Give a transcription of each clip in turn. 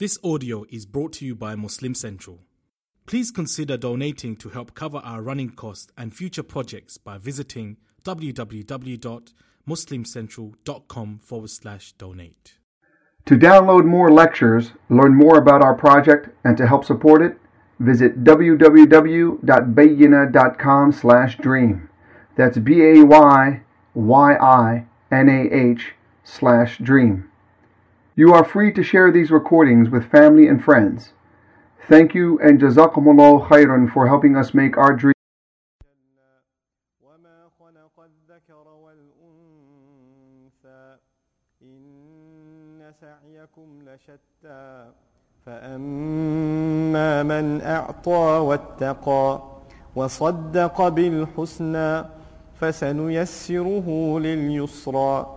This audio is brought to you by Muslim Central. Please consider donating to help cover our running costs and future projects by visiting www.muslimcentral.com forward slash donate. To download more lectures, learn more about our project, and to help support it, visit www.bayyinah.com slash dream. That's B-A-Y-Y-I-N-A-H slash dream. You are free to share these recordings with family and friends. Thank you and jazakumullah khairan for helping us make our dream. وما خلق الذكر والأنثى إن سعيكم لشتى فأما من أعطى واتقى وصدق بالحسنى فسنيسره لليسرى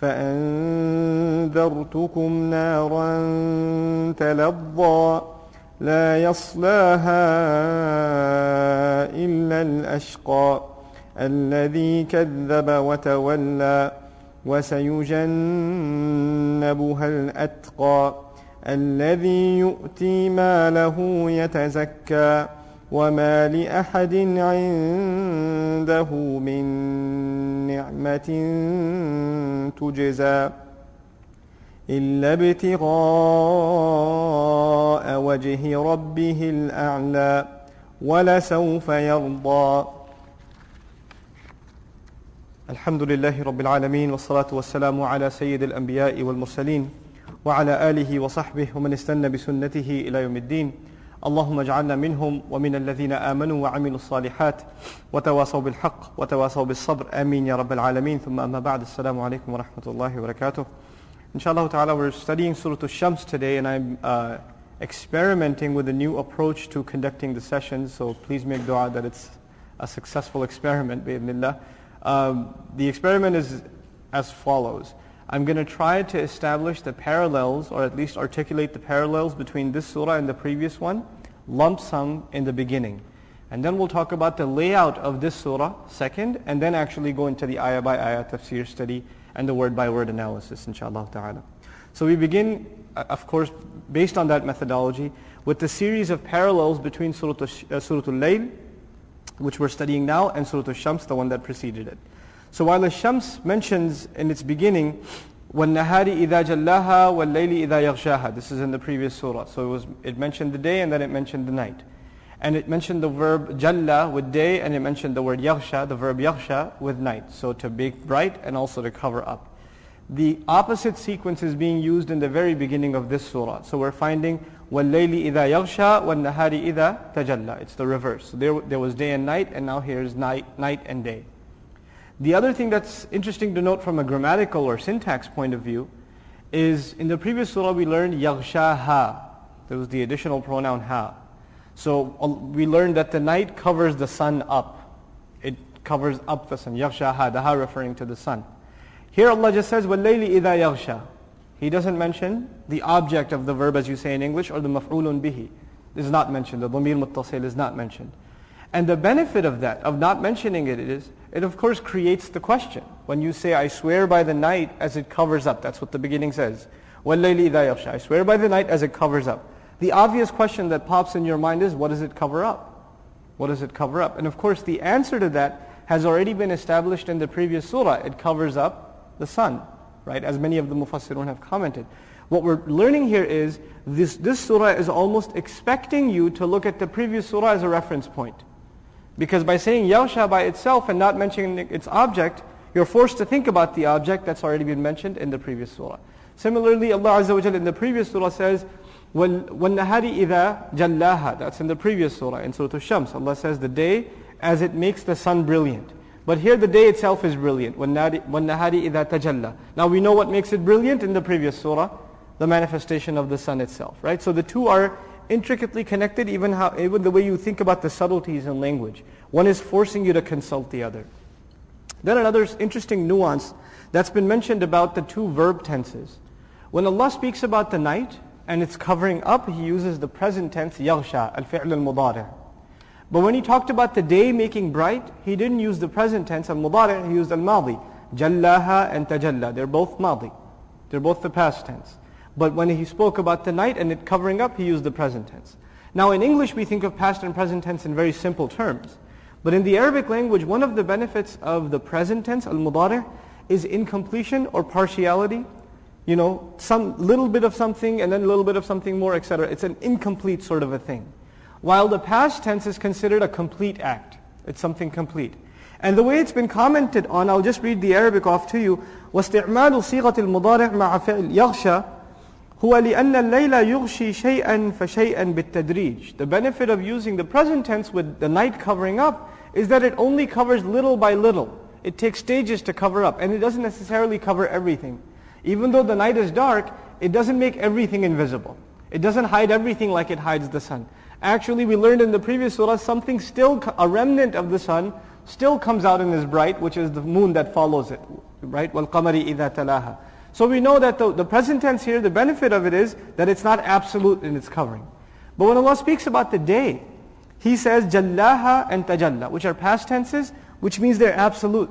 فأنذرتكم نارا تلظى لا يصلاها إلا الأشقى الذي كذب وتولى وسيجنبها الأتقى الذي يؤتي ماله يتزكى وما لأحد عنده من نعمة تجزى إلا ابتغاء وجه ربه الأعلى ولسوف يرضى. الحمد لله رب العالمين والصلاة والسلام على سيد الأنبياء والمرسلين وعلى آله وصحبه ومن استنى بسنته إلى يوم الدين. اللهم اجعلنا منهم ومن الذين آمنوا وعملوا الصالحات وتواصوا بالحق وتواصوا بالصبر آمين يا رب العالمين ثم أما بعد السلام عليكم ورحمة الله وبركاته Inshallah ta'ala we're studying Surah Al-Shams today and I'm uh, experimenting with a new approach to conducting the sessions so please make dua that it's a successful experiment bi'idhnillah. Um, the experiment is as follows. I'm going to try to establish the parallels, or at least articulate the parallels between this surah and the previous one, lump sum in the beginning. And then we'll talk about the layout of this surah second, and then actually go into the ayah by ayah tafsir study and the word by word analysis, inshallah ta'ala. So we begin, uh, of course, based on that methodology, with the series of parallels between Surah, uh, surah Al-Layl, which we're studying now, and Surah Al-Shams, the one that preceded it. So while the Shams mentions in its beginning, وَالنَّهَارِ إِذَا جَلَّاهَا وَاللَّيْلِ إِذَا يَغْشَاهَا This is in the previous surah. So it, was, it mentioned the day and then it mentioned the night. And it mentioned the verb jalla with day and it mentioned the word yaghsha, the verb yaghsha with night. So to make bright and also to cover up. The opposite sequence is being used in the very beginning of this surah. So we're finding وَاللَّيْلِ إِذَا يَغْشَى وَالنَّهَارِ إِذَا تَجَلَّى It's the reverse. So there, there was day and night and now here's night, night and day. The other thing that's interesting to note from a grammatical or syntax point of view is in the previous surah we learned yaghshaha. There was the additional pronoun ha. So uh, we learned that the night covers the sun up. It covers up the sun. Yaghshaha, the ha referring to the sun. Here Allah just says, وَاللَّيْلِ إِذَا يَغْشَى He doesn't mention the object of the verb as you say in English or the maf'ulun bihi. This is not mentioned. The dhamir muttasil is not mentioned. And the benefit of that, of not mentioning it is, it of course creates the question. When you say, I swear by the night as it covers up, that's what the beginning says. وَاللَّيْلِ إِذَا يَغْشَى I swear by the night as it covers up. The obvious question that pops in your mind is, what does it cover up? What does it cover up? And of course the answer to that has already been established in the previous surah. It covers up the sun, right? As many of the mufassirun have commented. What we're learning here is this, this surah is almost expecting you to look at the previous surah as a reference point. Because by saying Yaghsha by itself and not mentioning its object, you're forced to think about the object that's already been mentioned in the previous surah. Similarly, Allah Azza wa in the previous surah says, وَالنَّهَارِ إِذَا جَلَّاهَا That's in the previous surah, in Surah Al-Shams. Allah says, the day as it makes the sun brilliant. But here the day itself is brilliant. وَالنَّهَارِ إِذَا تَجَلَّى Now we know what makes it brilliant in the previous surah, the manifestation of the sun itself, right? So the two are intricately connected, even, how, even the way you think about the subtleties in language. One is forcing you to consult the other. Then another interesting nuance that's been mentioned about the two verb tenses. When Allah speaks about the night and it's covering up, He uses the present tense, yaghsha, al-fi'l al-mudari'. But when He talked about the day making bright, He didn't use the present tense, al-mudari', He used al-madi. Jallaha and tajalla, they're both madi. They're both the past tense. But when He spoke about the night and it covering up, He used the present tense. Now in English we think of past and present tense in very simple terms. But in the Arabic language, one of the benefits of the present tense, al-mudari, is incompletion or partiality. You know, some little bit of something and then a little bit of something more, etc. It's an incomplete sort of a thing. While the past tense is considered a complete act. It's something complete. And the way it's been commented on, I'll just read the Arabic off to you. واستعمال صيغة المضارع مع فعل يغشى هو لأن الليل يغشي شيئا فشيئا بالتدريج. The benefit of using the present tense with the night covering up is that it only covers little by little. It takes stages to cover up and it doesn't necessarily cover everything. Even though the night is dark, it doesn't make everything invisible. It doesn't hide everything like it hides the sun. Actually, we learned in the previous surah, something still, a remnant of the sun, still comes out and is bright, which is the moon that follows it. Right? وَالْقَمَرِ إِذَا تَلَاهَا So we know that the, the present tense here, the benefit of it is that it's not absolute in its covering. But when Allah speaks about the day, He says jallaha and tajalla, which are past tenses, which means they're absolute.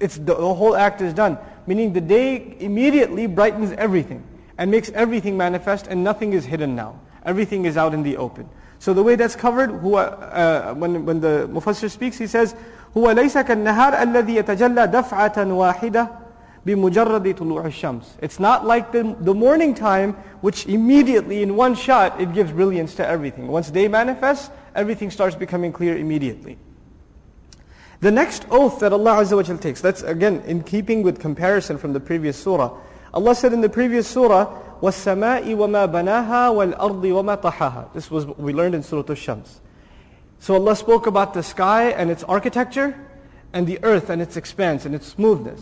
It's the, the whole act is done. Meaning the day immediately brightens everything and makes everything manifest and nothing is hidden now. Everything is out in the open. So the way that's covered, huwa, uh, when, when the Mufassir speaks, he says, هو ليس كالنهار الذي يتجلى دفعة واحدة بمجرد طلوع الشمس. It's not like the, the morning time, which immediately in one shot, it gives brilliance to everything. Once day manifests, everything starts becoming clear immediately. The next oath that Allah Azza wa Jal takes, that's again in keeping with comparison from the previous surah. Allah said in the previous surah, وَالسَّمَاءِ وَمَا بَنَاهَا وَالْأَرْضِ وَمَا طَحَاهَا This was what we learned in Surah Al-Shams. So Allah spoke about the sky and its architecture, and the earth and its expanse and its smoothness.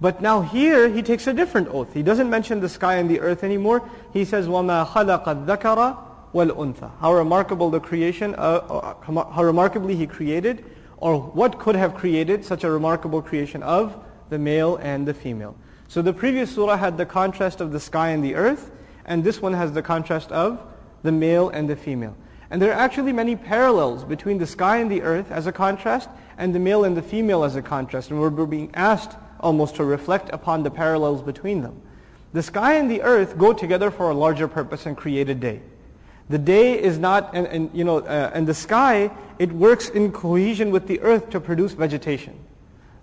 But now here he takes a different oath. He doesn't mention the sky and the earth anymore. He says, وَمَا خَلَقَ الذَّكَرَ وَالْأُنثَى How remarkable the creation, uh, uh how remarkably he created or what could have created such a remarkable creation of the male and the female. So the previous surah had the contrast of the sky and the earth, and this one has the contrast of the male and the female. And there are actually many parallels between the sky and the earth as a contrast, and the male and the female as a contrast. And we're being asked almost to reflect upon the parallels between them. The sky and the earth go together for a larger purpose and create a day. The day is not, and, and you know, uh, and the sky, it works in cohesion with the earth to produce vegetation.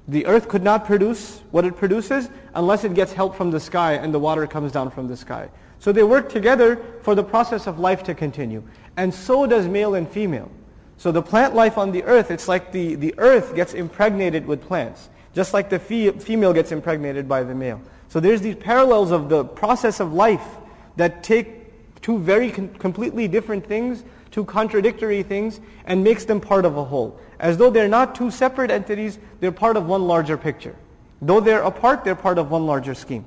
The earth could not produce what it produces unless it gets help from the sky and the water comes down from the sky. So they work together for the process of life to continue. And so does male and female. So the plant life on the earth, it's like the, the earth gets impregnated with plants, just like the fe- female gets impregnated by the male. So there's these parallels of the process of life that take two very completely different things, two contradictory things, and makes them part of a whole. As though they're not two separate entities, they're part of one larger picture. Though they're apart, they're part of one larger scheme.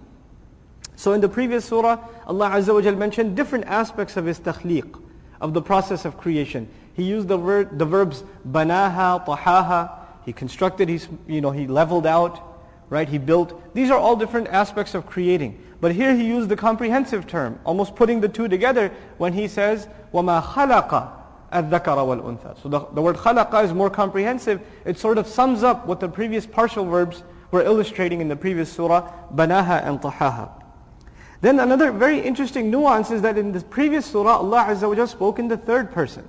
So in the previous surah, Allah Azza wa mentioned different aspects of His takhliq, of the process of creation. He used the, word, the verbs banaha, tahaha. He constructed, he's, you know, he leveled out, right? He built. These are all different aspects of creating. But here he used the comprehensive term, almost putting the two together when he says, وَمَا خَلَقَ الذَّكَرَ وَالْأُنثَى So the, the word خَلَقَ is more comprehensive. It sort of sums up what the previous partial verbs were illustrating in the previous surah, بَنَاهَا and طَحَاهَا. Then another very interesting nuance is that in the previous surah, Allah Azza wa spoke in the third person.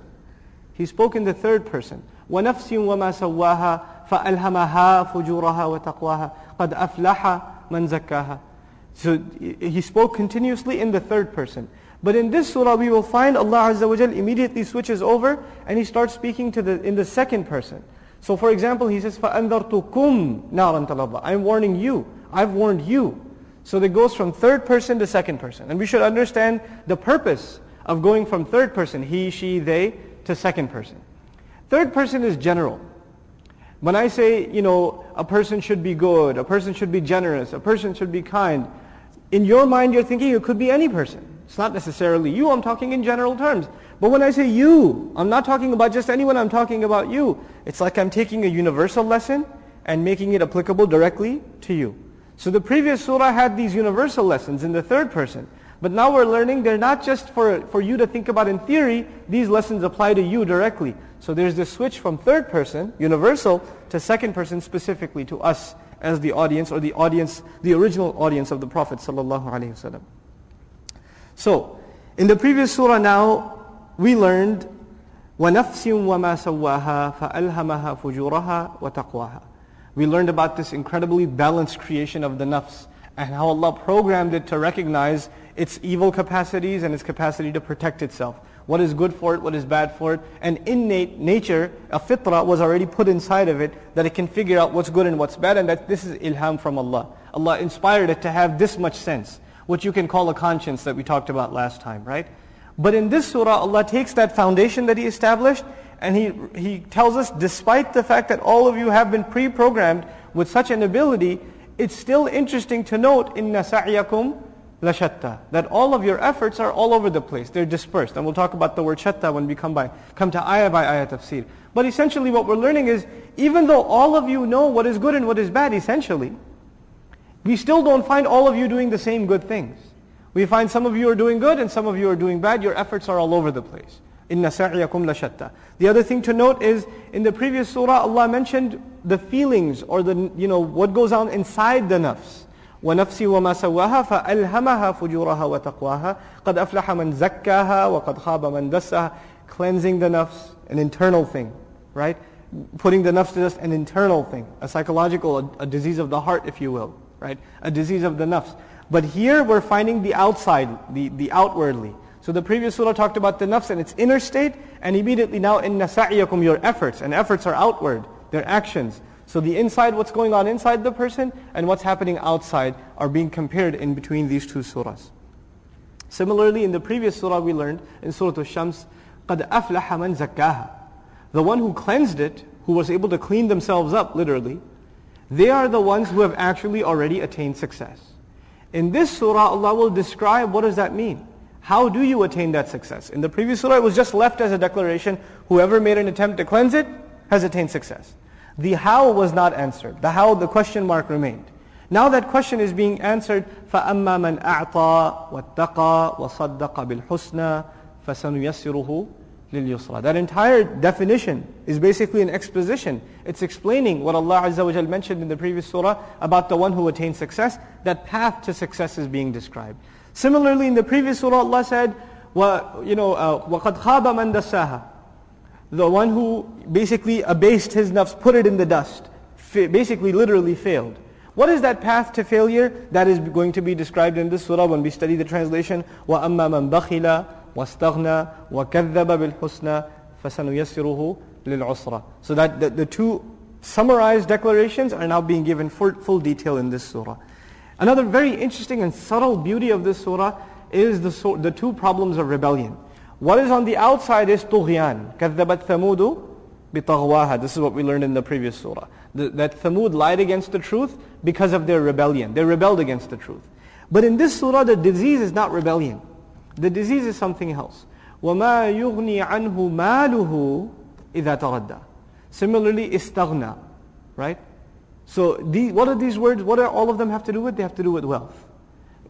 He spoke in the third person. ونفس وما سواها فألهمها فجورها وتقواها قد أفلح من زكاها So he spoke continuously in the third person. But in this surah we will find Allah Azza wa Jal immediately switches over and he starts speaking to the, in the second person. So for example he says, فَأَنذَرْتُكُمْ نَارًا تَلَظَّى I'm warning you. I've warned you. So it goes from third person to second person. And we should understand the purpose of going from third person, he, she, they, to second person. Third person is general. When I say, you know, a person should be good, a person should be generous, a person should be kind, in your mind you're thinking it could be any person. It's not necessarily you, I'm talking in general terms. But when I say you, I'm not talking about just anyone, I'm talking about you. It's like I'm taking a universal lesson and making it applicable directly to you. So the previous surah had these universal lessons in the third person. But now we're learning they're not just for, for you to think about in theory, these lessons apply to you directly. So there's this switch from third person, universal, to second person specifically to us as the audience or the audience, the original audience of the Prophet So, in the previous surah now, we learned وَنَفْسٍ وَمَا سَوَّاهَا فَأَلْهَمَهَا فُجُورَهَا وَتَقْوَاهَا We learned about this incredibly balanced creation of the nafs and how Allah programmed it to recognize its evil capacities and its capacity to protect itself What is good for it, what is bad for it. And innate nature, a fitrah was already put inside of it that it can figure out what's good and what's bad and that this is ilham from Allah. Allah inspired it to have this much sense, what you can call a conscience that we talked about last time, right? But in this surah, Allah takes that foundation that He established and He, he tells us, despite the fact that all of you have been pre-programmed with such an ability, it's still interesting to note, إِنَّ سَعْيَكُمْ la that all of your efforts are all over the place. They're dispersed. And we'll talk about the word shatta when we come, by, come to ayah by ayah tafsir. But essentially what we're learning is, even though all of you know what is good and what is bad, essentially, we still don't find all of you doing the same good things. We find some of you are doing good and some of you are doing bad. Your efforts are all over the place. In sa'yakum la. The other thing to note is, in the previous surah, Allah mentioned the feelings or the, you know, what goes on inside the nafs. ونفسي وما سواها فألهمها فجورها وتقواها قد أفلح من زكاها وقد خاب من دسها cleansing the nafs an internal thing right putting the nafs to just an internal thing a psychological a, a disease of the heart if you will right a disease of the nafs but here we're finding the outside, the, the outwardly. So the previous surah talked about the nafs and its inner state, and immediately now in nasa'iyakum, your efforts, and efforts are outward, they're actions. So the inside, what's going on inside the person, and what's happening outside are being compared in between these two surahs. Similarly, in the previous surah we learned, in Surah Al-Shams, قَدْ أَفْلَحَ مَنْ زَكَّاهَا The one who cleansed it, who was able to clean themselves up, literally, they are the ones who have actually already attained success. In this surah, Allah will describe what does that mean. How do you attain that success? In the previous surah, it was just left as a declaration. Whoever made an attempt to cleanse it has attained success. The how was not answered. The how, the question mark remained. Now that question is being answered, فَأَمَّا مَنْ أَعْطَى وَاتَّقَى وَصَدَّقَ بِالْحُسْنَى فَسَنُيَسِّرُهُ لِلْيُسْرَى That entire definition is basically an exposition. It's explaining what Allah Azza wa mentioned in the previous surah about the one who attained success. That path to success is being described. Similarly, in the previous surah, Allah said, "Wa you know, uh, وَقَدْ خَابَ مَنْ دَسَّاهَا The one who basically abased his nafs, put it in the dust, basically literally failed. What is that path to failure? That is going to be described in this surah when we study the translation. وَأَمَّا مَنْ بَخِلَ واستغنى وكذب بالحسنى فسنيسره للعسرى. So that the, the two summarized declarations are now being given full, full detail in this surah. Another very interesting and subtle beauty of this surah is the, the two problems of rebellion. What is on the outside is طغيان. كذبت ثمود بطغواها. This is what we learned in the previous surah. The, that Thamud lied against the truth because of their rebellion. They rebelled against the truth. But in this surah, the disease is not rebellion. The disease is something else. وَمَا يُغْنِي عَنْهُ مَالُهُ إِذَا تَغَدَّى Similarly, istaghna, right? So the, what are these words, what do all of them have to do with? They have to do with wealth.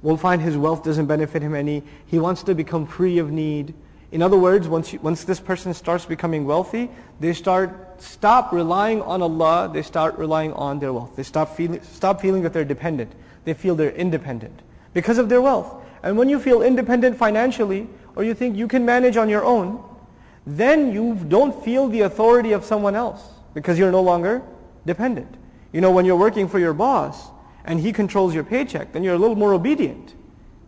We'll find his wealth doesn't benefit him any. He wants to become free of need. In other words, once, you, once this person starts becoming wealthy, they start, stop relying on Allah, they start relying on their wealth. They stop feeling, stop feeling that they're dependent. They feel they're independent because of their wealth. And when you feel independent financially, or you think you can manage on your own, then you don't feel the authority of someone else because you're no longer dependent. You know, when you're working for your boss and he controls your paycheck, then you're a little more obedient.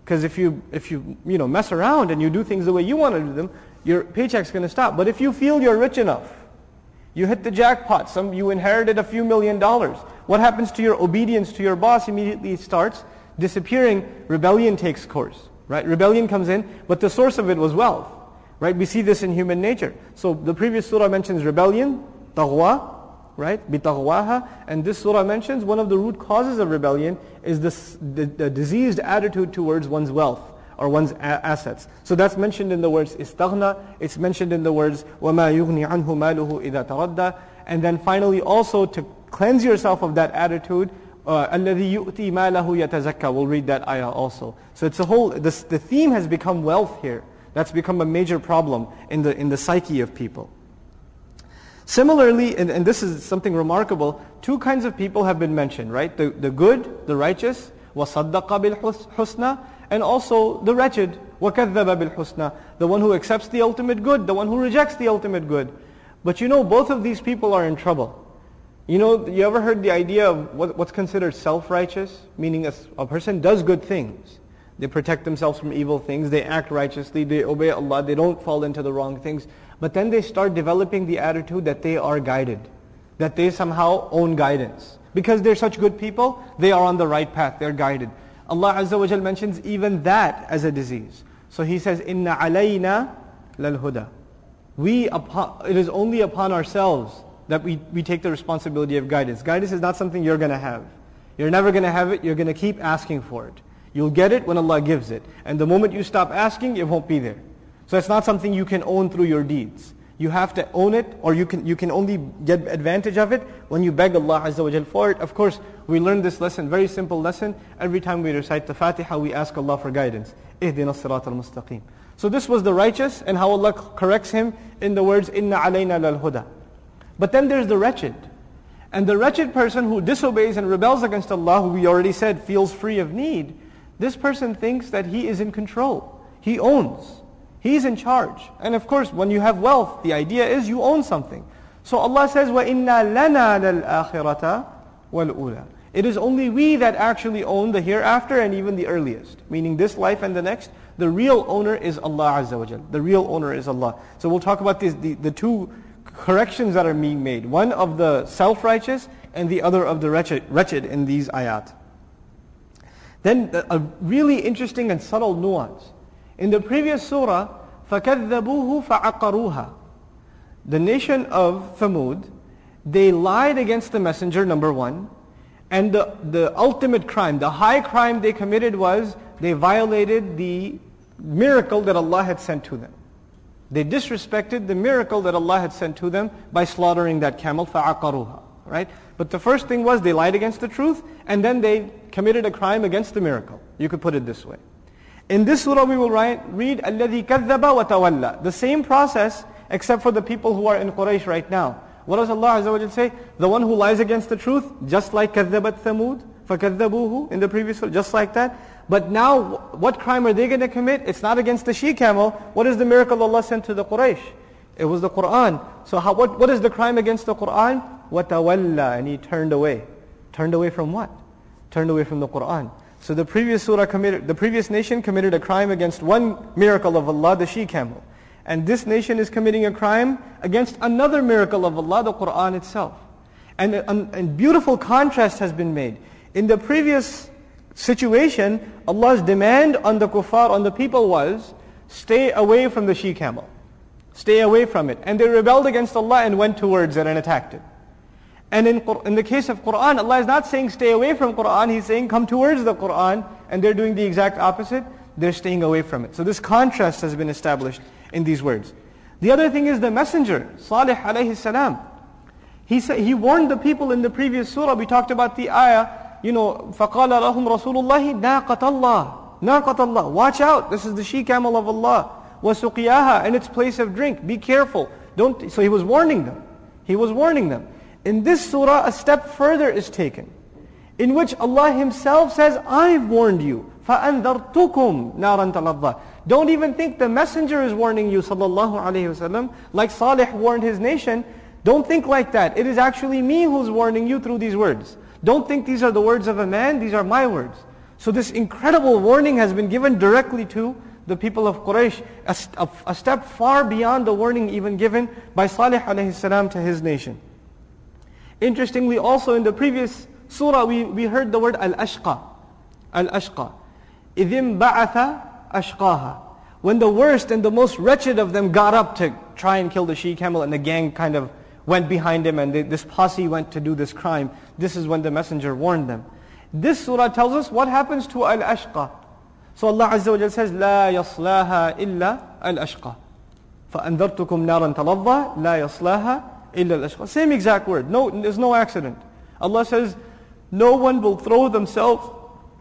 Because if you, if you, you know, mess around and you do things the way you want to do them, your paycheck's going to stop. But if you feel you're rich enough, you hit the jackpot, some, you inherited a few million dollars, what happens to your obedience to your boss immediately starts disappearing, rebellion takes course. Right? Rebellion comes in, but the source of it was wealth. Right? We see this in human nature. So the previous surah mentions rebellion, taghwa, right? Bitaghwaha. And this surah mentions one of the root causes of rebellion is this, the, the diseased attitude towards one's wealth or one's assets. So that's mentioned in the words istaghna. It's mentioned in the words وَمَا يُغْنِي anhu maluhu إِذَا تَرَدَّى And then finally also to cleanse yourself of that attitude الذي يؤتي ماله يتزكى. We'll read that ayah also. So it's a whole, this, the theme has become wealth here. That's become a major problem in the, in the psyche of people. Similarly, and, and this is something remarkable, two kinds of people have been mentioned, right? The, the good, the righteous, وَصَدَّقَ بِالْحُسْنَى and also the wretched, وَكَذَّبَ بِالْحُسْنَى The one who accepts the ultimate good, the one who rejects the ultimate good. But you know, both of these people are in trouble. You know, you ever heard the idea of what, what's considered self-righteous? Meaning a, a person does good things. They protect themselves from evil things. They act righteously. They obey Allah. They don't fall into the wrong things. But then they start developing the attitude that they are guided. That they somehow own guidance. Because they're such good people, they are on the right path. They're guided. Allah Azza wa Jal mentions even that as a disease. So He says, Inna alayna lal huda. We, upon, it is only upon ourselves that we, we take the responsibility of guidance. Guidance is not something you're going to have. You're never going to have it. You're going to keep asking for it. You'll get it when Allah gives it. And the moment you stop asking, it won't be there. So it's not something you can own through your deeds. You have to own it or you can, you can only get advantage of it when you beg Allah Azza wa Jal for it. Of course, we learn this lesson, very simple lesson. Every time we recite the Fatiha, we ask Allah for guidance. Ihdina sirat al-mustaqim. So this was the righteous and how Allah corrects him in the words, alayna lal huda. But then there's the wretched. And the wretched person who disobeys and rebels against Allah, who we already said feels free of need, this person thinks that he is in control. He owns. He's in charge. And of course, when you have wealth, the idea is you own something. So Allah says, وَإِنَّا لَنَا لَلْآخِرَةَ وَالْأُولَى It is only we that actually own the hereafter and even the earliest. Meaning this life and the next. The real owner is Allah Azza wa Jal. The real owner is Allah. So we'll talk about these, the, the two corrections that are being made. One of the self-righteous and the other of the wretched, wretched in these ayat. Then a really interesting and subtle nuance. In the previous surah, فَكَذَّبُوهُ فَعَقَرُوهَا The nation of Thamud, they lied against the messenger, number one. And the, the ultimate crime, the high crime they committed was they violated the miracle that Allah had sent to them. They disrespected the miracle that Allah had sent to them by slaughtering that camel, فَعَقَرُوهَا Right? But the first thing was they lied against the truth, and then they committed a crime against the miracle. You could put it this way. In this surah we will write, read الَّذِي كَذَّبَ وَتَوَلَّى The same process except for the people who are in Quraysh right now. What does Allah Azza wa say? The one who lies against the truth, just like كَذَّبَتْ ثَمُودَ فَكَذَّبُوهُ in the previous surah, just like that. But now, what crime are they going to commit? It's not against the she-camel. What is the miracle Allah sent to the Quraysh? It was the Qur'an. So how, what, what is the crime against the Qur'an? وَتَوَلَّى And he turned away. Turned away from what? Turned away from the Qur'an. So the previous surah committed, the previous nation committed a crime against one miracle of Allah, the she-camel. And this nation is committing a crime against another miracle of Allah, the Qur'an itself. And um, a, a beautiful contrast has been made. In the previous situation, Allah's demand on the kuffar, on the people was, stay away from the she-camel. Stay away from it. And they rebelled against Allah and went towards it and attacked it. And in, in the case of Qur'an, Allah is not saying stay away from Qur'an, He's saying come towards the Qur'an, and they're doing the exact opposite. They're staying away from it. So this contrast has been established in these words. The other thing is the messenger, Salih alayhi salam. He, said, he warned the people in the previous surah, we talked about the ayah, you know, فَقَالَ لَهُمْ رَسُولُ اللَّهِ نَاقَةَ اللَّهِ نَاقَةَ اللَّهِ Watch out, this is the she-camel of Allah. وَسُقِيَاهَا And its place of drink. Be careful. Don't. So he was warning them. He was warning them. In this surah, a step further is taken, in which Allah Himself says, I've warned you. فَأَنذَرْتُكُمْ نَارًا تَلَظَّى Don't even think the messenger is warning you, sallallahu alayhi wasallam, like Salih warned his nation. Don't think like that. It is actually me who's warning you through these words. Don't think these are the words of a man, these are my words. So this incredible warning has been given directly to the people of Quraysh, a, a, a step far beyond the warning even given by Salih alayhi salam to his nation. Interestingly, also in the previous surah, we, we heard the word al-ashqa. Al-ashqa. إِذِمْ بَعَثَ أَشْقَاهَا When the worst and the most wretched of them got up to try and kill the she-camel and the gang kind of went behind him and they, this posse went to do this crime, this is when the messenger warned them. This surah tells us what happens to al-ashqa. So Allah Azza wa Jal says, لا يصلاها إلا الأشقى. فأنذرتكم نارا تلظى لا يصلاها إلا الأشقى. Same exact word. No, there's no accident. Allah says, no one will throw themselves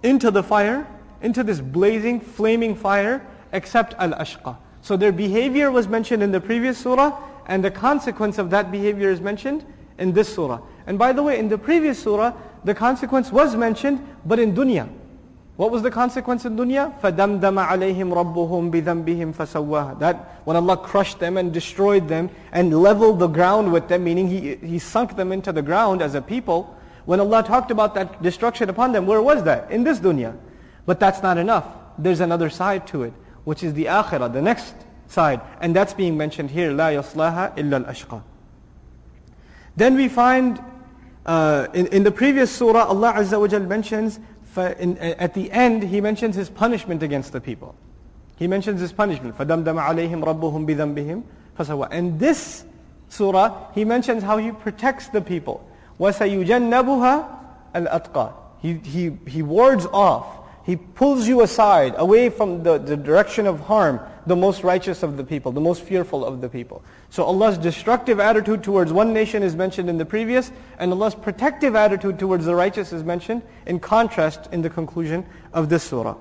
into the fire, into this blazing, flaming fire, except al-ashqa. So their behavior was mentioned in the previous surah, and the consequence of that behavior is mentioned in this surah. And by the way, in the previous surah, the consequence was mentioned, but in dunya. What was the consequence in dunya? فَدَمْدَمَ عَلَيْهِمْ رَبُّهُمْ بِذَنْبِهِمْ فَسَوَّاهَا That when Allah crushed them and destroyed them and leveled the ground with them, meaning He, he sunk them into the ground as a people, when Allah talked about that destruction upon them, where was that? In this dunya. But that's not enough. There's another side to it, which is the akhirah, the next side. And that's being mentioned here, لَا يَصْلَاهَا إِلَّا الْأَشْقَى Then we find uh, in, in the previous surah, Allah Azza wa Jal mentions in, at the end, he mentions his punishment against the people. He mentions his punishment. فَدَمْدَمَ عَلَيْهِمْ رَبُّهُمْ بِذَنْبِهِمْ فَسَوَى And this surah, he mentions how he protects the people. وَسَيُجَنَّبُهَا الْأَتْقَى he, he, he wards off, he pulls you aside, away from the, the direction of harm, the most righteous of the people, the most fearful of the people. So Allah's destructive attitude towards one nation is mentioned in the previous, and Allah's protective attitude towards the righteous is mentioned in contrast in the conclusion of this surah.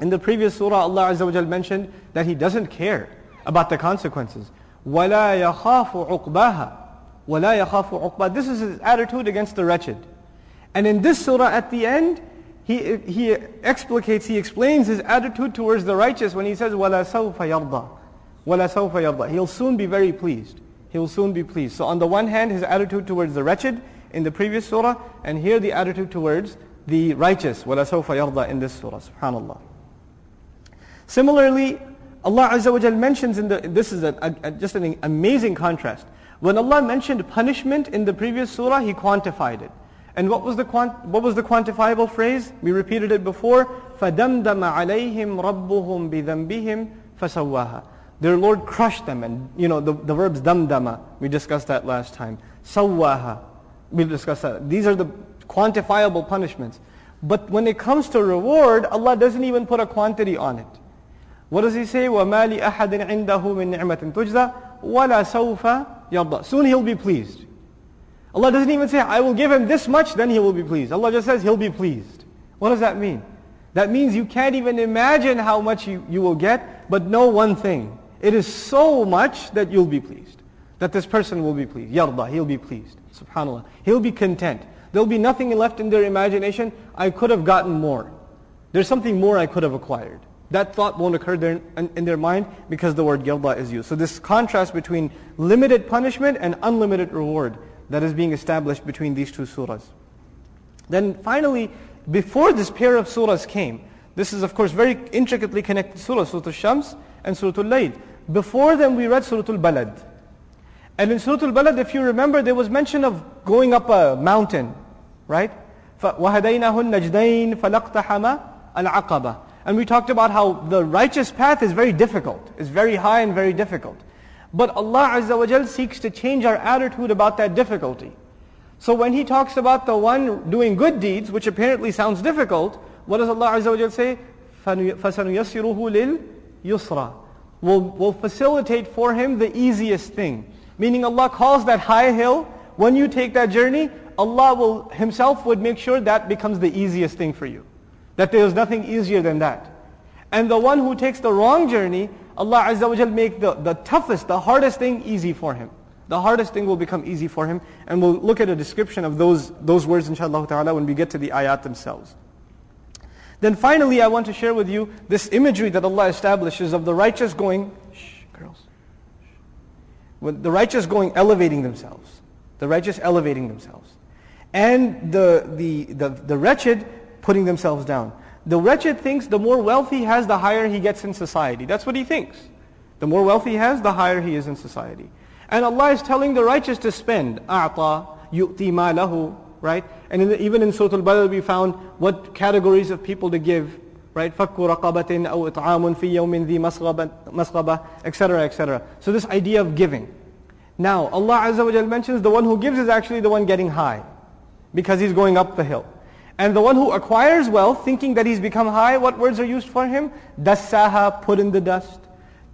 In the previous surah, Allah Azza wa mentioned that He doesn't care about the consequences. وَلَا يَخَافُ عُقْبَاهَا وَلَا يَخَافُ عُقْبَاهَا This is his attitude against the wretched. And in this surah at the end, he, he explicates, he explains his attitude towards the righteous when he says, وَلَا سَوْفَ يَرْضَى وَلَا سَوْفَ يَرْضَى He'll soon be very pleased. He will soon be pleased. So on the one hand, his attitude towards the wretched in the previous surah, and here the attitude towards the righteous, وَلَا سَوْفَ يَرْضَى in this surah, subhanAllah. Similarly, Allah Azza wa mentions in the, this is a, a, just an amazing contrast. When Allah mentioned punishment in the previous surah, He quantified it. And what was the, what was the quantifiable phrase? We repeated it before. فَدَمْدَمَ عَلَيْهِمْ رَبُّهُمْ بِذَنْبِهِمْ فَسَوَّاهَا Their Lord crushed them. And, you know, the, the verbs damdama, we discussed that last time. Sawwaha, we discussed that. These are the quantifiable punishments. But when it comes to reward, Allah doesn't even put a quantity on it. What does He say? وَمَا لِأَحَدٍ عِنْدَهُ مِنْ نِعْمَةٍ تُجْزَى وَلَا سَوْفَ يَرْضَى Soon He'll be pleased. Allah doesn't even say, I will give him this much, then he will be pleased. Allah just says, he'll be pleased. What does that mean? That means you can't even imagine how much you, you will get, but know one thing. It is so much that you'll be pleased. That this person will be pleased. Yarda, he'll be pleased. SubhanAllah. He'll be content. There'll be nothing left in their imagination. I could have gotten more. There's something more I could have acquired. That thought won't occur there in, in their mind because the word yarda is used. So this contrast between limited punishment and unlimited reward that is being established between these two surahs. Then finally, before this pair of surahs came, this is of course very intricately connected surahs, Surah Al-Shams and Surah Al-Layl. Before them we read Surah Al-Balad. And in Surah Al-Balad, if you remember, there was mention of going up a mountain, right? وَهَدَيْنَاهُ النَّجْدَيْنِ فَلَقْتَحَمَ الْعَقَبَةِ And we talked about how the righteous path is very difficult. It's very high and very difficult. But Allah Azza wa Jal seeks to change our attitude about that difficulty. So when he talks about the one doing good deeds, which apparently sounds difficult, what does Allah Azza wa Jal say? فَسَنُيَسِّرُهُ لِلْيُسْرَى will will facilitate for him the easiest thing. Meaning Allah calls that high hill, when you take that journey, Allah will himself would make sure that becomes the easiest thing for you. That there is nothing easier than that. And the one who takes the wrong journey, Allah Azza wa Jal make the, the toughest, the hardest thing easy for him. The hardest thing will become easy for him. And we'll look at a description of those, those words inshallah ta'ala when we get to the ayat themselves. Then finally I want to share with you this imagery that Allah establishes of the righteous going, shh, girls. With the righteous going, elevating themselves. The righteous elevating themselves. And the, the, the, the wretched putting themselves down. The wretched thinks the more wealth he has, the higher he gets in society. That's what he thinks. The more wealth he has, the higher he is in society. And Allah is telling the righteous to spend. أَعْطَى يُؤْتِي مَا لَهُ Right? And in the, even in Surah Al-Balad we found what categories of people to give. Right? فَكُّ رَقَبَةٍ أَوْ إِطْعَامٌ فِي يَوْمٍ ذِي مَسْغَبَةٍ etc. etc. So this idea of giving. Now, Allah Azza wa Jal mentions the one who gives is actually the one getting high. Because he's going up the hill. And the one who acquires wealth, thinking that he's become high, what words are used for him? Dassaha, put in the dust.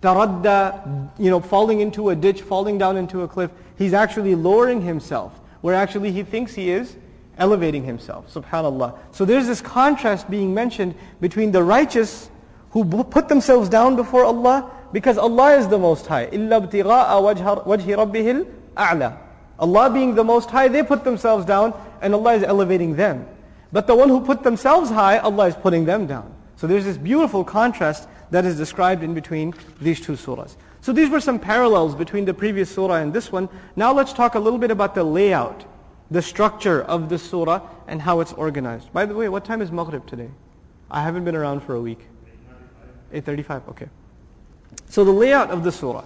Taradda, you know, falling into a ditch, falling down into a cliff. He's actually lowering himself, where actually he thinks he is elevating himself. Subhanallah. So there's this contrast being mentioned between the righteous who put themselves down before Allah because Allah is the Most High. إِلَّا ابْتِغَاءَ وَجْهِ رَبِّهِ الْأَعْلَى Allah being the Most High, they put themselves down and Allah is elevating them. But the one who put themselves high, Allah is putting them down. So there's this beautiful contrast that is described in between these two surahs. So these were some parallels between the previous surah and this one. Now let's talk a little bit about the layout, the structure of the surah and how it's organized. By the way, what time is Maghrib today? I haven't been around for a week. 8.35, okay. So the layout of the surah.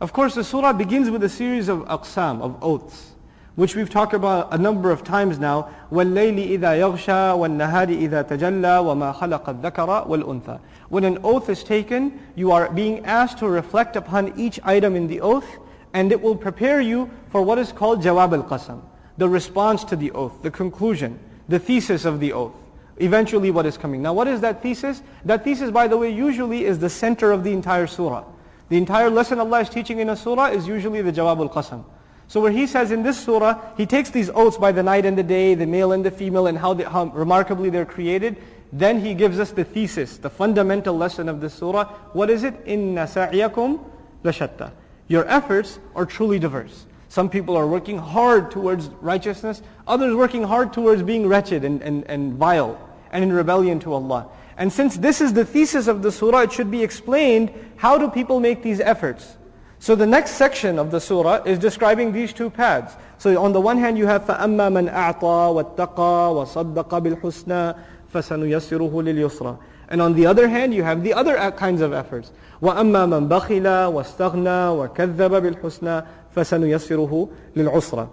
Of course, the surah begins with a series of aqsam, of oaths which we've talked about a number of times now. وَاللَّيْلِ إِذَا يَغْشَى وَالنَّهَارِ إِذَا تَجَلَّى وَمَا خَلَقَ الذَّكَرَ وَالْأُنثَى When an oath is taken, you are being asked to reflect upon each item in the oath, and it will prepare you for what is called jawab al-qasam, the response to the oath, the conclusion, the thesis of the oath. Eventually what is coming. Now what is that thesis? That thesis, by the way, usually is the center of the entire surah. The entire lesson Allah is teaching in a surah is usually the jawab al-qasam. So where he says in this surah, he takes these oaths by the night and the day, the male and the female, and how, they, how remarkably they're created. Then he gives us the thesis, the fundamental lesson of this surah. What is it? Inna sa'iyakum lashatta. Your efforts are truly diverse. Some people are working hard towards righteousness, others working hard towards being wretched and, and, and vile and in rebellion to Allah. And since this is the thesis of the surah, it should be explained, how do people make these efforts? So the next section of the surah is describing these two paths. So on the one hand you have فَأَمَّا مَنْ أَعْطَى وَاتَّقَى وَصَدَّقَ بِالْحُسْنَى فَسَنُيَسِّرُهُ لِلْيُسْرَى And on the other hand you have the other kinds of efforts. وَأَمَّا مَنْ بَخِلَ وَاسْتَغْنَى وَكَذَّبَ بِالْحُسْنَى فَسَنُيَسِّرُهُ لِلْعُسْرَى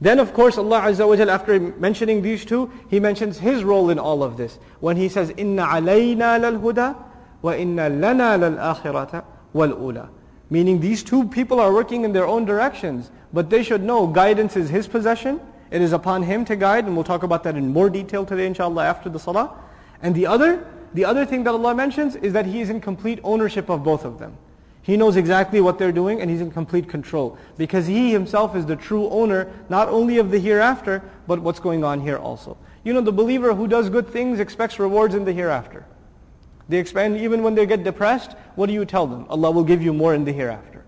Then of course Allah Azza wa Jal after mentioning these two, He mentions His role in all of this. When He says, إِنَّ عَلَيْنَا لَلْهُدَى وَإِنَّ لَنَا لَلْآخِرَةَ وَالْأُولَى Meaning these two people are working in their own directions, but they should know guidance is his possession. It is upon him to guide, and we'll talk about that in more detail today, inshallah, after the salah. And the other, the other thing that Allah mentions is that He is in complete ownership of both of them. He knows exactly what they're doing and He's in complete control. Because He Himself is the true owner, not only of the hereafter, but what's going on here also. You know, the believer who does good things expects rewards in the hereafter. They expand even when they get depressed. What do you tell them? Allah will give you more in the hereafter.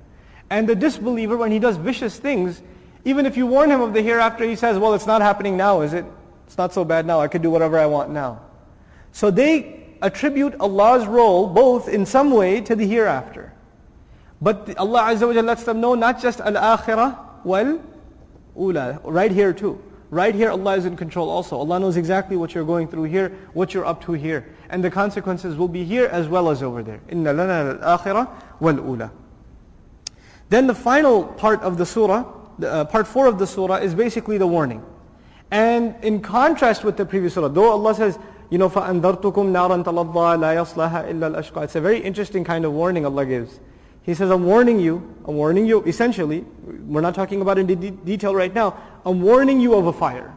And the disbeliever, when he does vicious things, even if you warn him of the hereafter, he says, well, it's not happening now, is it? It's not so bad now. I could do whatever I want now. So they attribute Allah's role both in some way to the hereafter. But Allah Azza wa lets them know not just al-akhirah, well, ula, right here too. Right here, Allah is in control also. Allah knows exactly what you're going through here, what you're up to here. And the consequences will be here as well as over there. إِنَّ لَنَا الْآخِرَةِ وَالْأُولَى Then the final part of the surah, the, uh, part 4 of the surah is basically the warning. And in contrast with the previous surah, though Allah says, you know, فَأَنذَرْتُكُمْ نَارًا تَلَظَّى لَا يَصْلَهَا إِلَّا الْأَشْقَى It's a very interesting kind of warning Allah gives. He says, I'm warning you, I'm warning you, essentially, we're not talking about it in de detail right now, I'm warning you of a fire.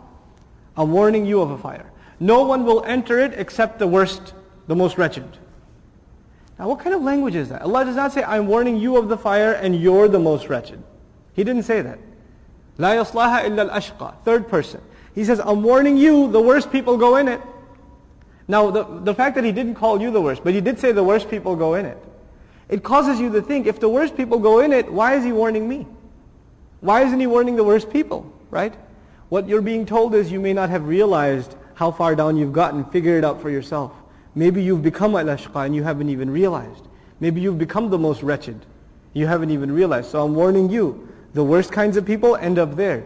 I'm warning you of a fire. No one will enter it except the worst, the most wretched. Now what kind of language is that? Allah does not say, I'm warning you of the fire and you're the most wretched. He didn't say that. La yaslaha illa al-ashqa. Third person. He says, I'm warning you, the worst people go in it. Now, the, the fact that he didn't call you the worst, but he did say the worst people go in it. It causes you to think, if the worst people go in it, why is he warning me? Why isn't he warning the worst people? right? What you're being told is you may not have realized how far down you've gotten. Figure it out for yourself. Maybe you've become al-ashqa and you haven't even realized. Maybe you've become the most wretched. You haven't even realized. So I'm warning you, the worst kinds of people end up there.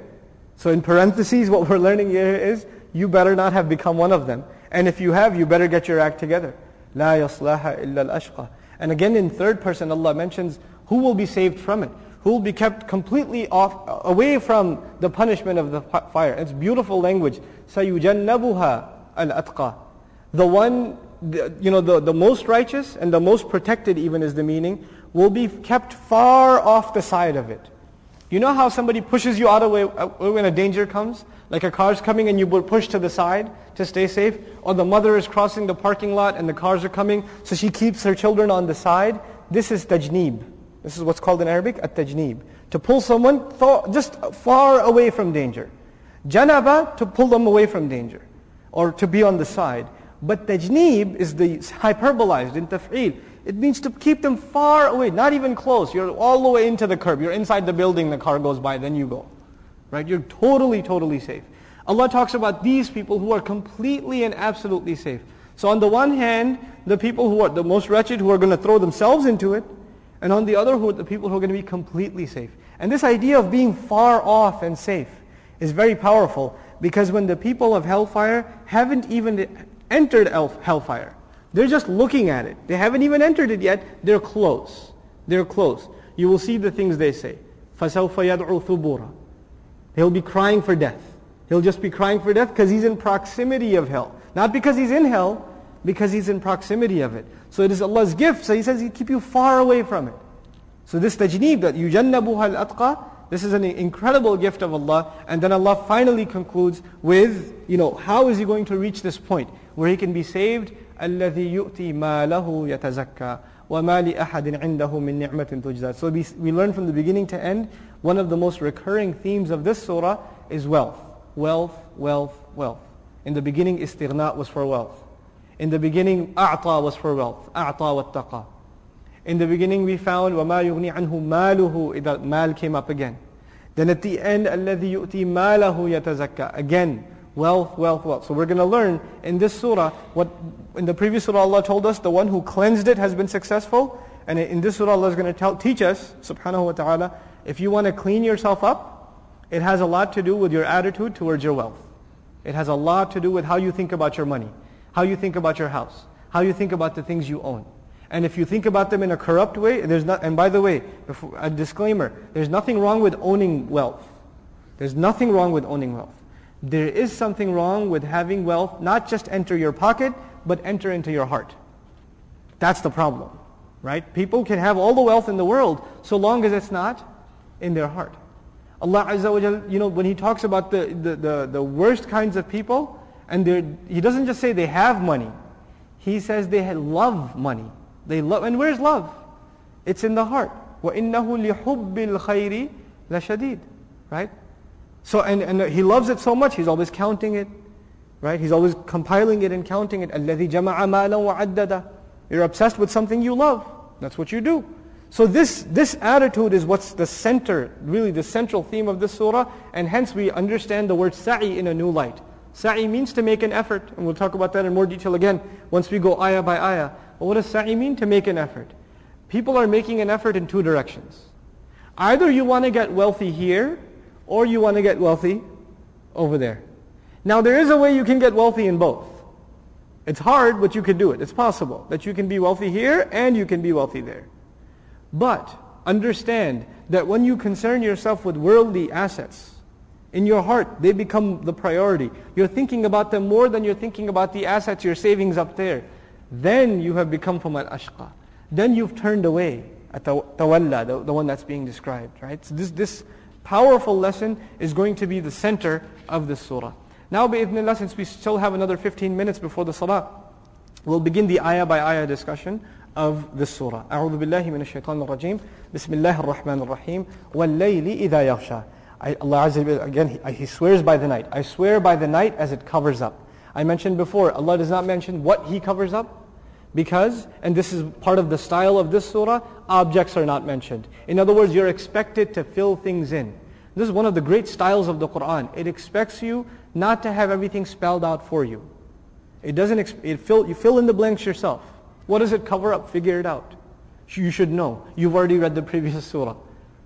So in parentheses, what we're learning here is, you better not have become one of them. And if you have, you better get your act together. لا يصلح إلا الأشقى. And again in third person Allah mentions who will be saved from it. Who will be kept completely off, away from the punishment of the fire. It's beautiful language. سَيُجَنَّبُهَا الْأَتْقَى The one, you know, the, the most righteous and the most protected even is the meaning, will be kept far off the side of it. You know how somebody pushes you out of the way uh, when a danger comes? Like a car's coming and you push to the side to stay safe? Or the mother is crossing the parking lot and the cars are coming, so she keeps her children on the side. This is tajneeb. This is what's called in Arabic at-tajneeb. To pull someone just far away from danger. Janaba, to pull them away from danger. Or to be on the side. But tajneeb is the hyperbolized in taf'il. It means to keep them far away, not even close. You're all the way into the curb. You're inside the building, the car goes by, then you go. Right? You're totally, totally safe. Allah talks about these people who are completely and absolutely safe. So on the one hand, the people who are the most wretched who are going to throw themselves into it, and on the other, who the people who are going to be completely safe. And this idea of being far off and safe is very powerful because when the people of hellfire haven't even entered hellfire, they're just looking at it. They haven't even entered it yet. They're close. They're close. You will see the things they say. فَسَوْفَ يَدْعُ ثُبُورًا He'll be crying for death. He'll just be crying for death because he's in proximity of hell. Not because he's in hell, because he's in proximity of it. So it is Allah's gift. So He says He'll keep you far away from it. So this tajneeb that يُجَنَّبُهَا الْأَتْقَى this is an incredible gift of Allah. And then Allah finally concludes with, you know, how is he going to reach this point where he can be saved الذي يؤتي ماله يتزكى وما لأحد عنده من نعمة تجزى So we, we learn from the beginning to end, one of the most recurring themes of this surah is wealth. Wealth, wealth, wealth. In the beginning, istighna was for wealth. In the beginning, a'ta was for wealth. A'ta wattaqa. In the beginning, we found وَمَا يُغْنِي عَنْهُ مَالُهُ إذا mal came up again. Then at the end, الَّذِي يُؤْتِي مَالَهُ يَتَزَكَّى Again, Wealth, wealth, wealth. So we're going to learn in this surah, what in the previous surah Allah told us, the one who cleansed it has been successful. And in this surah Allah is going to tell, teach us, subhanahu wa ta'ala, if you want to clean yourself up, it has a lot to do with your attitude towards your wealth. It has a lot to do with how you think about your money, how you think about your house, how you think about the things you own. And if you think about them in a corrupt way, there's not, and by the way, before, a disclaimer, there's nothing wrong with owning wealth. There's nothing wrong with owning wealth. There is something wrong with having wealth not just enter your pocket, but enter into your heart. That's the problem, right? People can have all the wealth in the world so long as it's not in their heart. Allah Azza wa Jal, you know, when He talks about the, the, the, the worst kinds of people, and He doesn't just say they have money. He says they love money. They love, and where's love? It's in the heart. وَإِنَّهُ لِحُبِّ الْخَيْرِ لَشَدِيدٌ Right? So, and, and he loves it so much, he's always counting it. Right? He's always compiling it and counting it. الَّذِي جَمَعَ مَالًا وَعَدَّدَ You're obsessed with something you love. That's what you do. So this, this attitude is what's the center, really the central theme of this surah, and hence we understand the word sa'i in a new light. Sa'i means to make an effort, and we'll talk about that in more detail again once we go ayah by ayah. But what does sa'i mean? To make an effort. People are making an effort in two directions. Either you want to get wealthy here, or you want to get wealthy over there. Now there is a way you can get wealthy in both. It's hard, but you can do it. It's possible that you can be wealthy here and you can be wealthy there. But understand that when you concern yourself with worldly assets, in your heart, they become the priority. You're thinking about them more than you're thinking about the assets, your savings up there. Then you have become from al-ashqa. Then you've turned away, at tawalla, the, the one that's being described, right? So this, this powerful lesson is going to be the center of this surah. Now, bi'idhnillah, since we still have another 15 minutes before the salah, we'll begin the ayah by ayah discussion of this surah. أعوذ بالله من الشيطان الرجيم بسم الله الرحمن الرحيم والليل إذا يغشى Allah Azza again, he, he swears by the night. I swear by the night as it covers up. I mentioned before, Allah does not mention what He covers up. Because, and this is part of the style of this surah, objects are not mentioned. In other words, you're expected to fill things in. This is one of the great styles of the Quran. It expects you not to have everything spelled out for you. It doesn't, it fill, you fill in the blanks yourself. What does it cover up? Figure it out. You should know. You've already read the previous surah.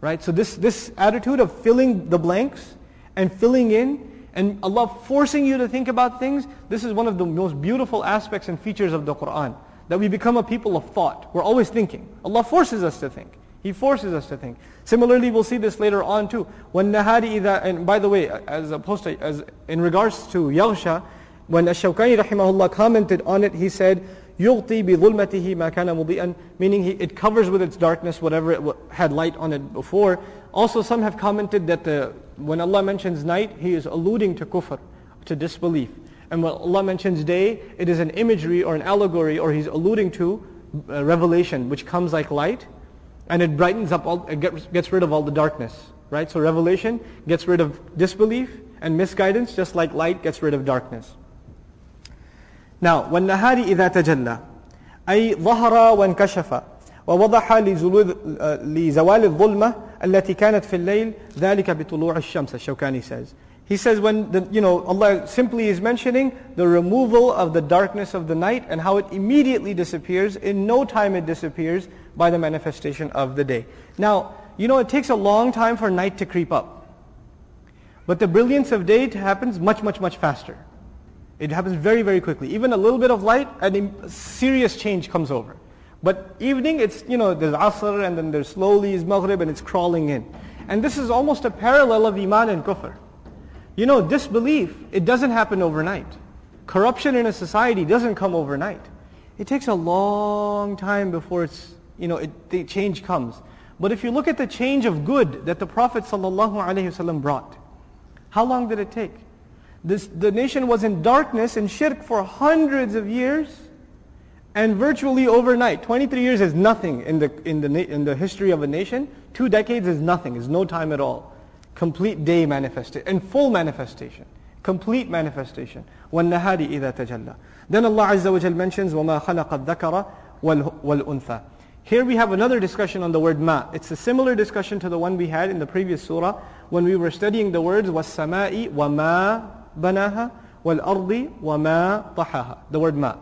Right? So this, this attitude of filling the blanks and filling in and Allah forcing you to think about things, this is one of the most beautiful aspects and features of the Quran that we become a people of thought. We're always thinking. Allah forces us to think. He forces us to think. Similarly, we'll see this later on too. When nahari ida, and by the way, as opposed to, as in regards to yaghsha, when Ash-Shawkani rahimahullah commented on it, he said, يُغْطِي بِظُلْمَتِهِ مَا كَانَ مُضِيئًا Meaning he, it covers with its darkness whatever it had light on it before. Also, some have commented that the, when Allah mentions night, He is alluding to kufr, to disbelief. And when Allah mentions day, it is an imagery or an allegory, or He's alluding to uh, revelation, which comes like light, and it brightens up, all, it gets, gets rid of all the darkness. Right? So revelation gets rid of disbelief and misguidance, just like light gets rid of darkness. Now, وَالنَّهَارِ إِذَا تَجَلَّى أي ظهر وانكشف ووضح لزوال الظلمة التي كانت في الليل ذلك بطلوع الشمس الشوكاني says he says when the, you know Allah simply is mentioning the removal of the darkness of the night and how it immediately disappears in no time it disappears by the manifestation of the day now you know it takes a long time for night to creep up but the brilliance of day happens much much much faster it happens very, very quickly. Even a little bit of light, a serious change comes over. But evening, it's, you know, there's Asr, and then there's slowly is Maghrib, and it's crawling in. And this is almost a parallel of Iman and Kufr. You know, disbelief, it doesn't happen overnight. Corruption in a society doesn't come overnight. It takes a long time before it's, you know, it, the change comes. But if you look at the change of good that the Prophet ﷺ brought, how long did it take? This, the nation was in darkness and shirk for hundreds of years and virtually overnight. 23 years is nothing in the, in the, in the history of a nation. Two decades is nothing, is no time at all. Complete day manifestation, and full manifestation. Complete manifestation. وَالنَّهَارِ إِذَا تَجَلَّى Then Allah Azza wa Jal mentions وَمَا خَلَقَ الذَّكَرَ وَالْأُنثَى Here we have another discussion on the word ma. It's a similar discussion to the one we had in the previous surah when we were studying the words وَالسَّمَاءِ وَمَا banaha wal ardi wa ma tahaha. The word ma.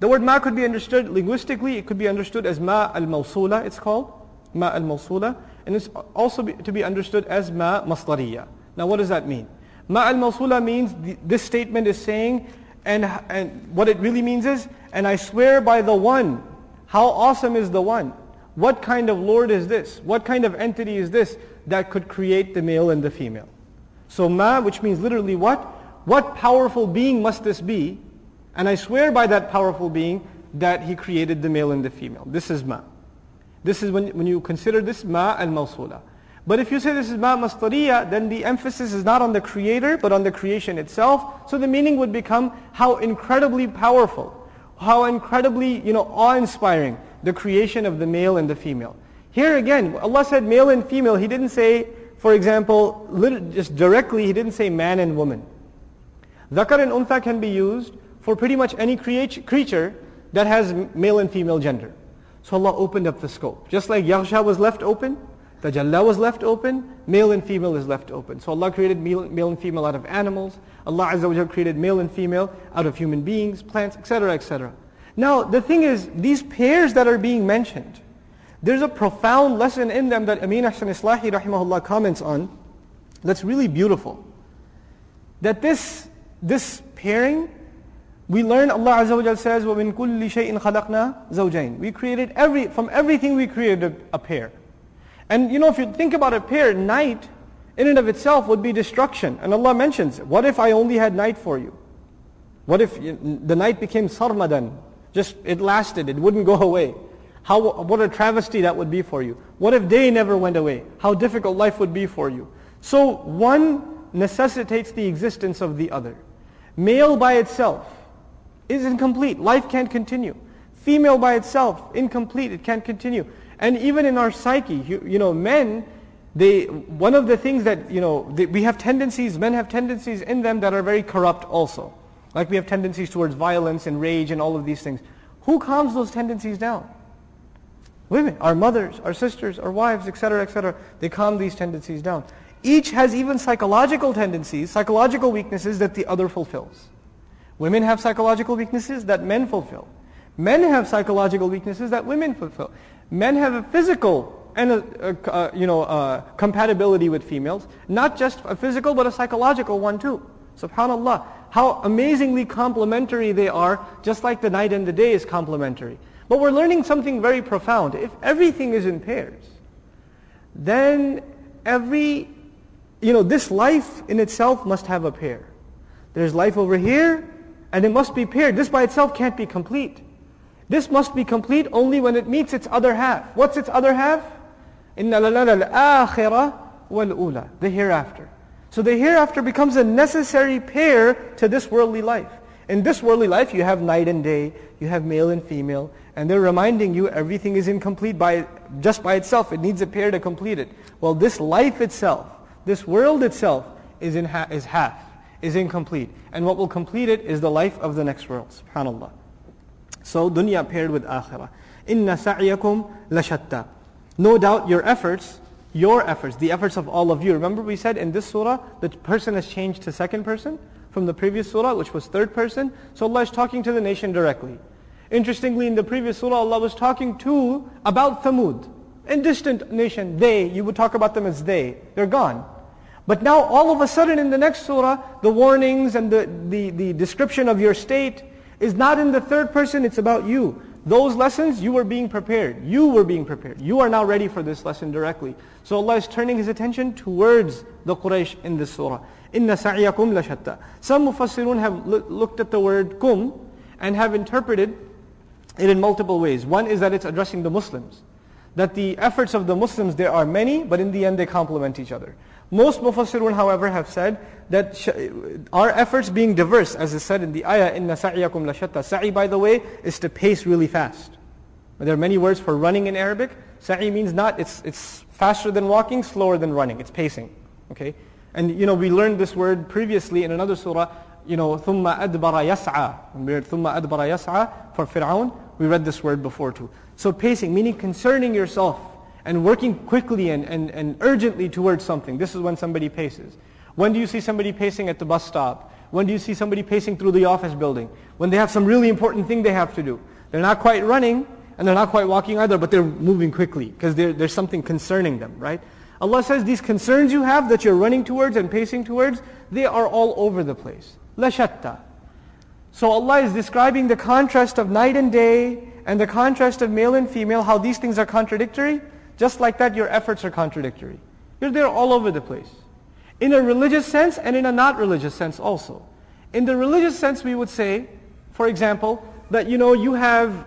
The word ma could be understood linguistically, it could be understood as ma al-mawsula, it's called. Ma al-mawsula. And it's also be, to be understood as ma masdariya. Now what does that mean? Ma al-mawsula means the, this statement is saying, and, and what it really means is, and I swear by the one. How awesome is the one? What kind of Lord is this? What kind of entity is this that could create the male and the female? So ma, which means literally what? What powerful being must this be? And I swear by that powerful being that he created the male and the female. This is ma. This is when, when you consider this ma al-mawsula. But if you say this is ma masdariya, then the emphasis is not on the creator, but on the creation itself. So the meaning would become how incredibly powerful, how incredibly, you know, awe-inspiring the creation of the male and the female. Here again, Allah said male and female. He didn't say, for example, just directly, He didn't say man and woman. Dhakar and untha can be used for pretty much any creature that has male and female gender. So Allah opened up the scope. Just like Yaghsha was left open, Tajalla was left open, male and female is left open. So Allah created male, male and female out of animals. Allah Azza wa created male and female out of human beings, plants, etc., etc. Now, the thing is, these pairs that are being mentioned, there's a profound lesson in them that Amin Ahsan Islahi rahimahullah comments on that's really beautiful. That this this pairing, we learn Allah Azza wa Jal says, وَمِن كُلِّ شَيْءٍ خَلَقْنَا زَوْجَيْن We created every, from everything we created a pair. And you know, if you think about a pair, night in and of itself would be destruction. And Allah mentions, what if I only had night for you? What if the night became sarmadan? Just, it lasted, it wouldn't go away. How, what a travesty that would be for you. What if day never went away? How difficult life would be for you. So one necessitates the existence of the other. Male by itself is incomplete. Life can't continue. Female by itself, incomplete. It can't continue. And even in our psyche, you, you know, men, they, one of the things that, you know, they, we have tendencies, men have tendencies in them that are very corrupt also. Like we have tendencies towards violence and rage and all of these things. Who calms those tendencies down? Women, our mothers, our sisters, our wives, etc., etc. They calm these tendencies down. Each has even psychological tendencies, psychological weaknesses that the other fulfills. Women have psychological weaknesses that men fulfill. Men have psychological weaknesses that women fulfill. Men have a physical and a, a, a you know a compatibility with females, not just a physical but a psychological one too. Subhanallah, how amazingly complementary they are, just like the night and the day is complementary. But we're learning something very profound. If everything is in pairs, then every you know, this life in itself must have a pair. There's life over here, and it must be paired. This by itself can't be complete. This must be complete only when it meets its other half. What's its other half? إِنَّ لَنَا الْآخِرَةِ وَالْأُولَى The hereafter. So the hereafter becomes a necessary pair to this worldly life. In this worldly life, you have night and day, you have male and female, and they're reminding you everything is incomplete by just by itself. It needs a pair to complete it. Well, this life itself, this world itself, is, in ha- is half, is incomplete. And what will complete it is the life of the next world. Subhanallah. So dunya paired with akhirah. Inna sa'yakum lashatta. No doubt your efforts, your efforts, the efforts of all of you. Remember we said in this surah, the person has changed to second person from the previous surah, which was third person. So Allah is talking to the nation directly. Interestingly, in the previous surah, Allah was talking to about Thamud, a distant nation. They, you would talk about them as they. They're gone. But now, all of a sudden, in the next surah, the warnings and the, the, the description of your state is not in the third person, it's about you. Those lessons, you were being prepared. You were being prepared. You are now ready for this lesson directly. So Allah is turning His attention towards the Quraysh in this surah. Inna sa'yakum lashatta. Some mufassirun have looked at the word kum and have interpreted it in multiple ways. One is that it's addressing the Muslims. That the efforts of the Muslims, there are many, but in the end they complement each other. Most Mufassirun, however, have said that our efforts being diverse, as is said in the ayah, إِنَّ سَعْيَكُمْ لَشَتَّى Sa'i, by the way, is to pace really fast. There are many words for running in Arabic. Sa'i means not, it's, it's faster than walking, slower than running. It's pacing. Okay? And you know, we learned this word previously in another surah, you know, ثُمَّ أَدْبَرَ يَسْعَى. When we read ثُمَّ أَدْبَرَ يَسْعَى for Fir'aun, we read this word before too. So pacing, meaning concerning yourself and working quickly and, and, and urgently towards something. This is when somebody paces. When do you see somebody pacing at the bus stop? When do you see somebody pacing through the office building? When they have some really important thing they have to do. They're not quite running and they're not quite walking either, but they're moving quickly because there's something concerning them, right? Allah says these concerns you have that you're running towards and pacing towards, they are all over the place. La shatta. So Allah is describing the contrast of night and day and the contrast of male and female, how these things are contradictory. Just like that, your efforts are contradictory. You're there all over the place. In a religious sense and in a not religious sense also. In the religious sense, we would say, for example, that you know you have,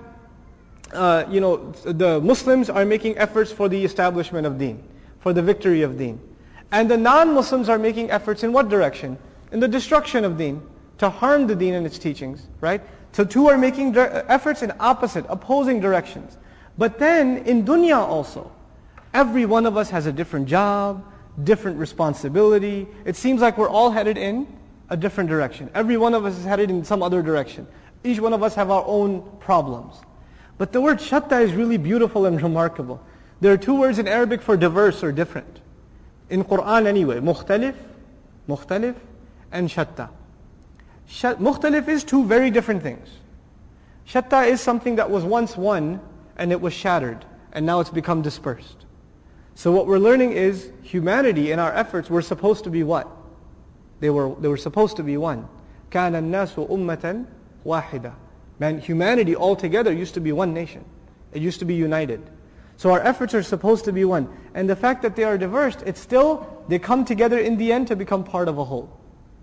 uh, you know, the Muslims are making efforts for the establishment of Deen, for the victory of Deen, and the non-Muslims are making efforts in what direction? In the destruction of Deen, to harm the Deen and its teachings, right? So two are making efforts in opposite, opposing directions. But then in dunya also, Every one of us has a different job, different responsibility. It seems like we're all headed in a different direction. Every one of us is headed in some other direction. Each one of us have our own problems. But the word shatta is really beautiful and remarkable. There are two words in Arabic for diverse or different. In Quran anyway, mukhtalif, mukhtalif, and shatta. Mukhtalif is two very different things. Shatta is something that was once one and it was shattered and now it's become dispersed. So what we're learning is humanity in our efforts were supposed to be what? They were, they were supposed to be one. كَانَ النَّاسُ أُمَّةً وَاحِدًا Man, humanity altogether used to be one nation. It used to be united. So our efforts are supposed to be one. And the fact that they are diverse, it's still, they come together in the end to become part of a whole.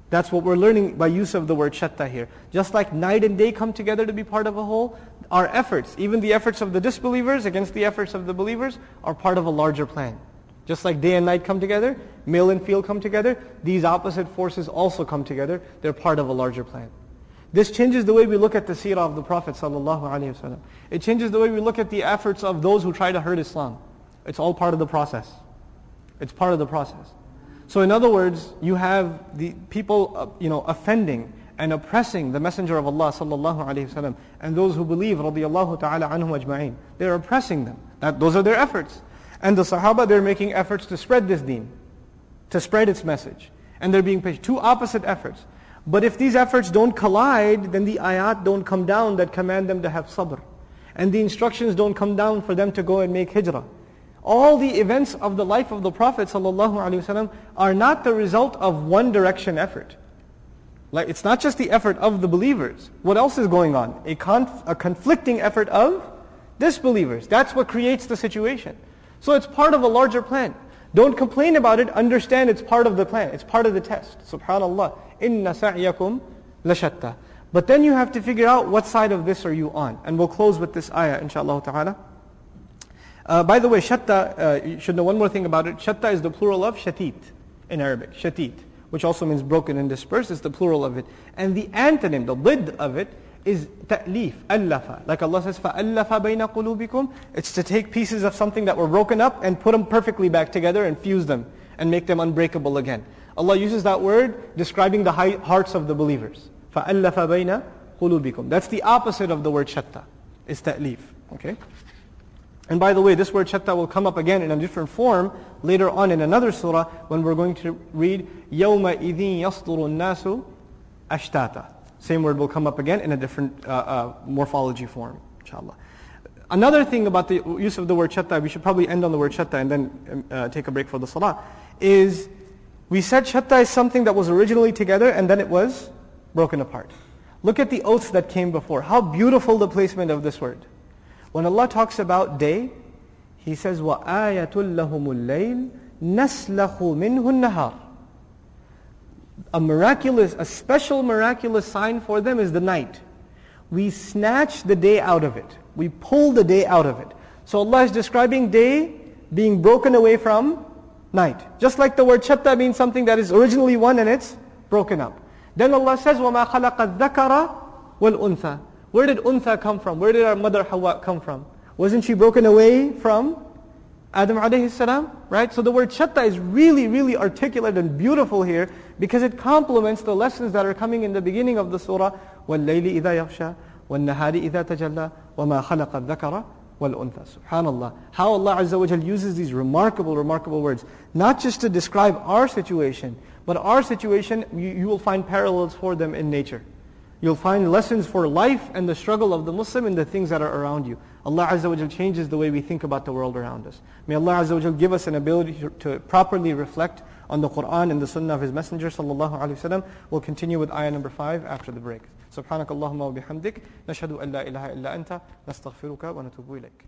That's what we're learning by use of the word shatta here. Just like night and day come together to be part of a whole, our efforts, even the efforts of the disbelievers against the efforts of the believers, are part of a larger plan. Just like day and night come together, male and female come together, these opposite forces also come together. They're part of a larger plan. This changes the way we look at the seerah of the Prophet ﷺ. It changes the way we look at the efforts of those who try to hurt Islam. It's all part of the process. It's part of the process. So in other words, you have the people, uh, you know, offending and oppressing the Messenger of Allah sallallahu alaihi wasallam and those who believe radiyallahu ta'ala anhum ajma'in. They're oppressing them. That, those are their efforts. And the Sahaba, they're making efforts to spread this deen, to spread its message. And they're being patient. Two opposite efforts. But if these efforts don't collide, then the ayat don't come down that command them to have sabr. And the instructions don't come down for them to go and make hijrah. All the events of the life of the Prophet ﷺ are not the result of one direction effort. Like it's not just the effort of the believers. What else is going on? A, conf- a conflicting effort of disbelievers. That's what creates the situation. So it's part of a larger plan. Don't complain about it. Understand it's part of the plan. It's part of the test. Subhanallah. Inna sa'yakum lashatta. But then you have to figure out what side of this are you on. And we'll close with this ayah, inshallah ta'ala. Uh, by the way, shatta, uh, you should know one more thing about it. Shatta is the plural of shatit in Arabic, shatit, which also means broken and dispersed. It's the plural of it. And the antonym, the lid of it, is ta'lif, allafa. Like Allah says, فَأَلَّفَ بَيْنَ قُلُوبِكُمْ It's to take pieces of something that were broken up and put them perfectly back together and fuse them and make them unbreakable again. Allah uses that word describing the hearts of the believers. فَأَلَّفَ بَيْنَ قُلُوبِكُمْ That's the opposite of the word shatta, is ta'lif. Okay? And by the way, this word shatta will come up again in a different form later on in another surah when we're going to read يَوْمَ إِذٍ يَصْدُرُ النَّاسُ أَشْتَاتًا Same word will come up again in a different uh, uh, morphology form, inshallah. Another thing about the use of the word shatta, we should probably end on the word shatta and then um, uh, take a break for the salah, is we said shatta is something that was originally together and then it was broken apart. Look at the oaths that came before. How beautiful the placement of this word. When Allah talks about day, He says, وَآيَةٌ لَهُمُ اللَّيْلِ نَسْلَخُ مِنْهُ النَّهَارِ A miraculous, a special miraculous sign for them is the night. We snatch the day out of it. We pull the day out of it. So Allah is describing day being broken away from night. Just like the word shatta means something that is originally one and it's broken up. Then Allah says, وَمَا خَلَقَ الذَّكَرَ وَالْأُنثَى where did Untha come from? Where did our mother Hawa come from? Wasn't she broken away from Adam alayhi salam? Right? So the word shatta is really, really articulate and beautiful here because it complements the lessons that are coming in the beginning of the surah. وَاللَّيْلِ إِذَا يَغْشَى وَالنَّهَارِ إِذَا تَجَلَّى وَمَا خَلَقَ الذَّكَرَ وَالْأُنثَى Subhanallah. How Allah Azza wa uses these remarkable, remarkable words. Not just to describe our situation, but our situation, you, you will find parallels for them in nature. You'll find lessons for life and the struggle of the Muslim in the things that are around you. Allah Azza wa changes the way we think about the world around us. May Allah Azza wa give us an ability to, to, properly reflect on the Quran and the Sunnah of His Messenger sallallahu alaihi wasallam. We'll continue with ayah number five after the break. سبحانك اللهم وبحمدك نشهد أن لا إله إلا أنت نستغفرك ونتوب إليك